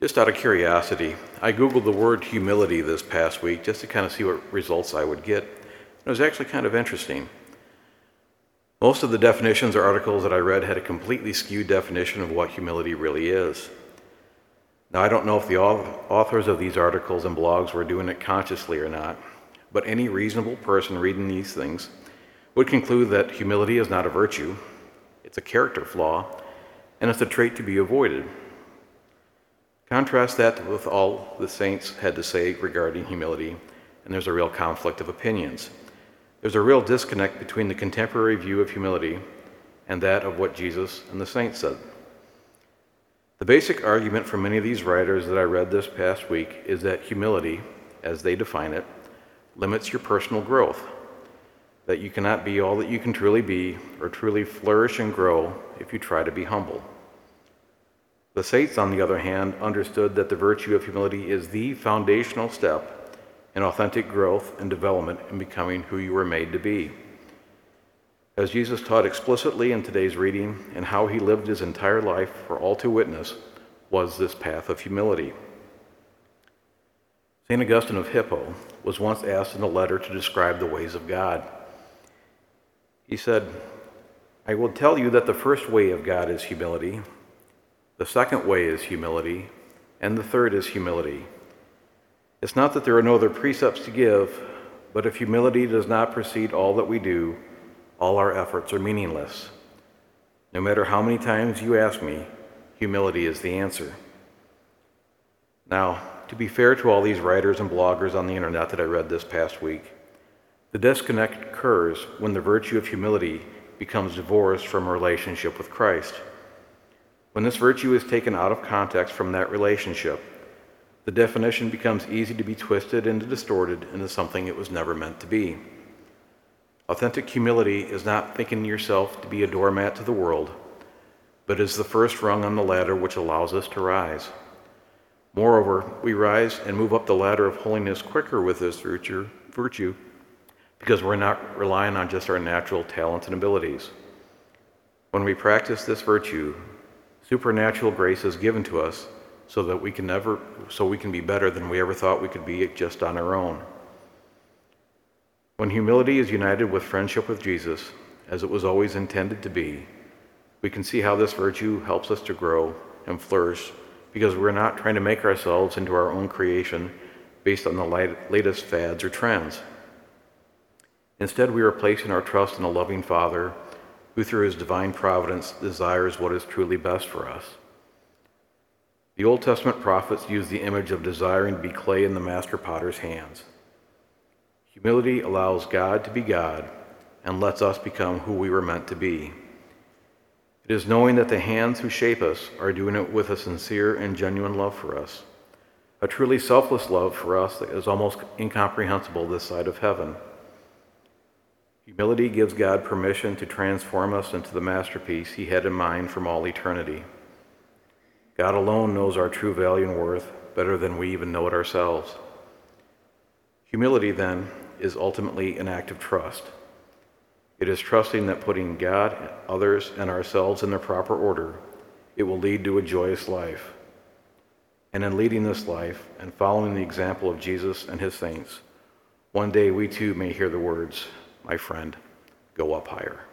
Just out of curiosity, I Googled the word humility this past week just to kind of see what results I would get. It was actually kind of interesting. Most of the definitions or articles that I read had a completely skewed definition of what humility really is. Now, I don't know if the authors of these articles and blogs were doing it consciously or not, but any reasonable person reading these things would conclude that humility is not a virtue, it's a character flaw, and it's a trait to be avoided. Contrast that with all the saints had to say regarding humility, and there's a real conflict of opinions. There's a real disconnect between the contemporary view of humility and that of what Jesus and the saints said. The basic argument for many of these writers that I read this past week is that humility, as they define it, limits your personal growth, that you cannot be all that you can truly be or truly flourish and grow if you try to be humble. The saints, on the other hand, understood that the virtue of humility is the foundational step in authentic growth and development in becoming who you were made to be. As Jesus taught explicitly in today's reading, and how he lived his entire life for all to witness, was this path of humility. St. Augustine of Hippo was once asked in a letter to describe the ways of God. He said, I will tell you that the first way of God is humility, the second way is humility, and the third is humility. It's not that there are no other precepts to give, but if humility does not precede all that we do, all our efforts are meaningless. No matter how many times you ask me, humility is the answer. Now, to be fair to all these writers and bloggers on the internet that I read this past week, the disconnect occurs when the virtue of humility becomes divorced from a relationship with Christ. When this virtue is taken out of context from that relationship, the definition becomes easy to be twisted and distorted into something it was never meant to be. Authentic humility is not thinking yourself to be a doormat to the world, but is the first rung on the ladder which allows us to rise. Moreover, we rise and move up the ladder of holiness quicker with this virtue, virtue because we're not relying on just our natural talents and abilities. When we practice this virtue, Supernatural grace is given to us so that we can never so we can be better than we ever thought we could be just on our own. When humility is united with friendship with Jesus, as it was always intended to be, we can see how this virtue helps us to grow and flourish because we're not trying to make ourselves into our own creation based on the latest fads or trends. Instead, we are placing our trust in a loving Father who through his divine providence desires what is truly best for us. The Old Testament prophets use the image of desiring to be clay in the master potter's hands. Humility allows God to be God and lets us become who we were meant to be. It is knowing that the hands who shape us are doing it with a sincere and genuine love for us, a truly selfless love for us that is almost incomprehensible this side of heaven. Humility gives God permission to transform us into the masterpiece He had in mind from all eternity. God alone knows our true value and worth better than we even know it ourselves. Humility, then, is ultimately an act of trust. It is trusting that putting God, others, and ourselves in their proper order, it will lead to a joyous life. And in leading this life and following the example of Jesus and his saints, one day we too may hear the words, my friend, go up higher.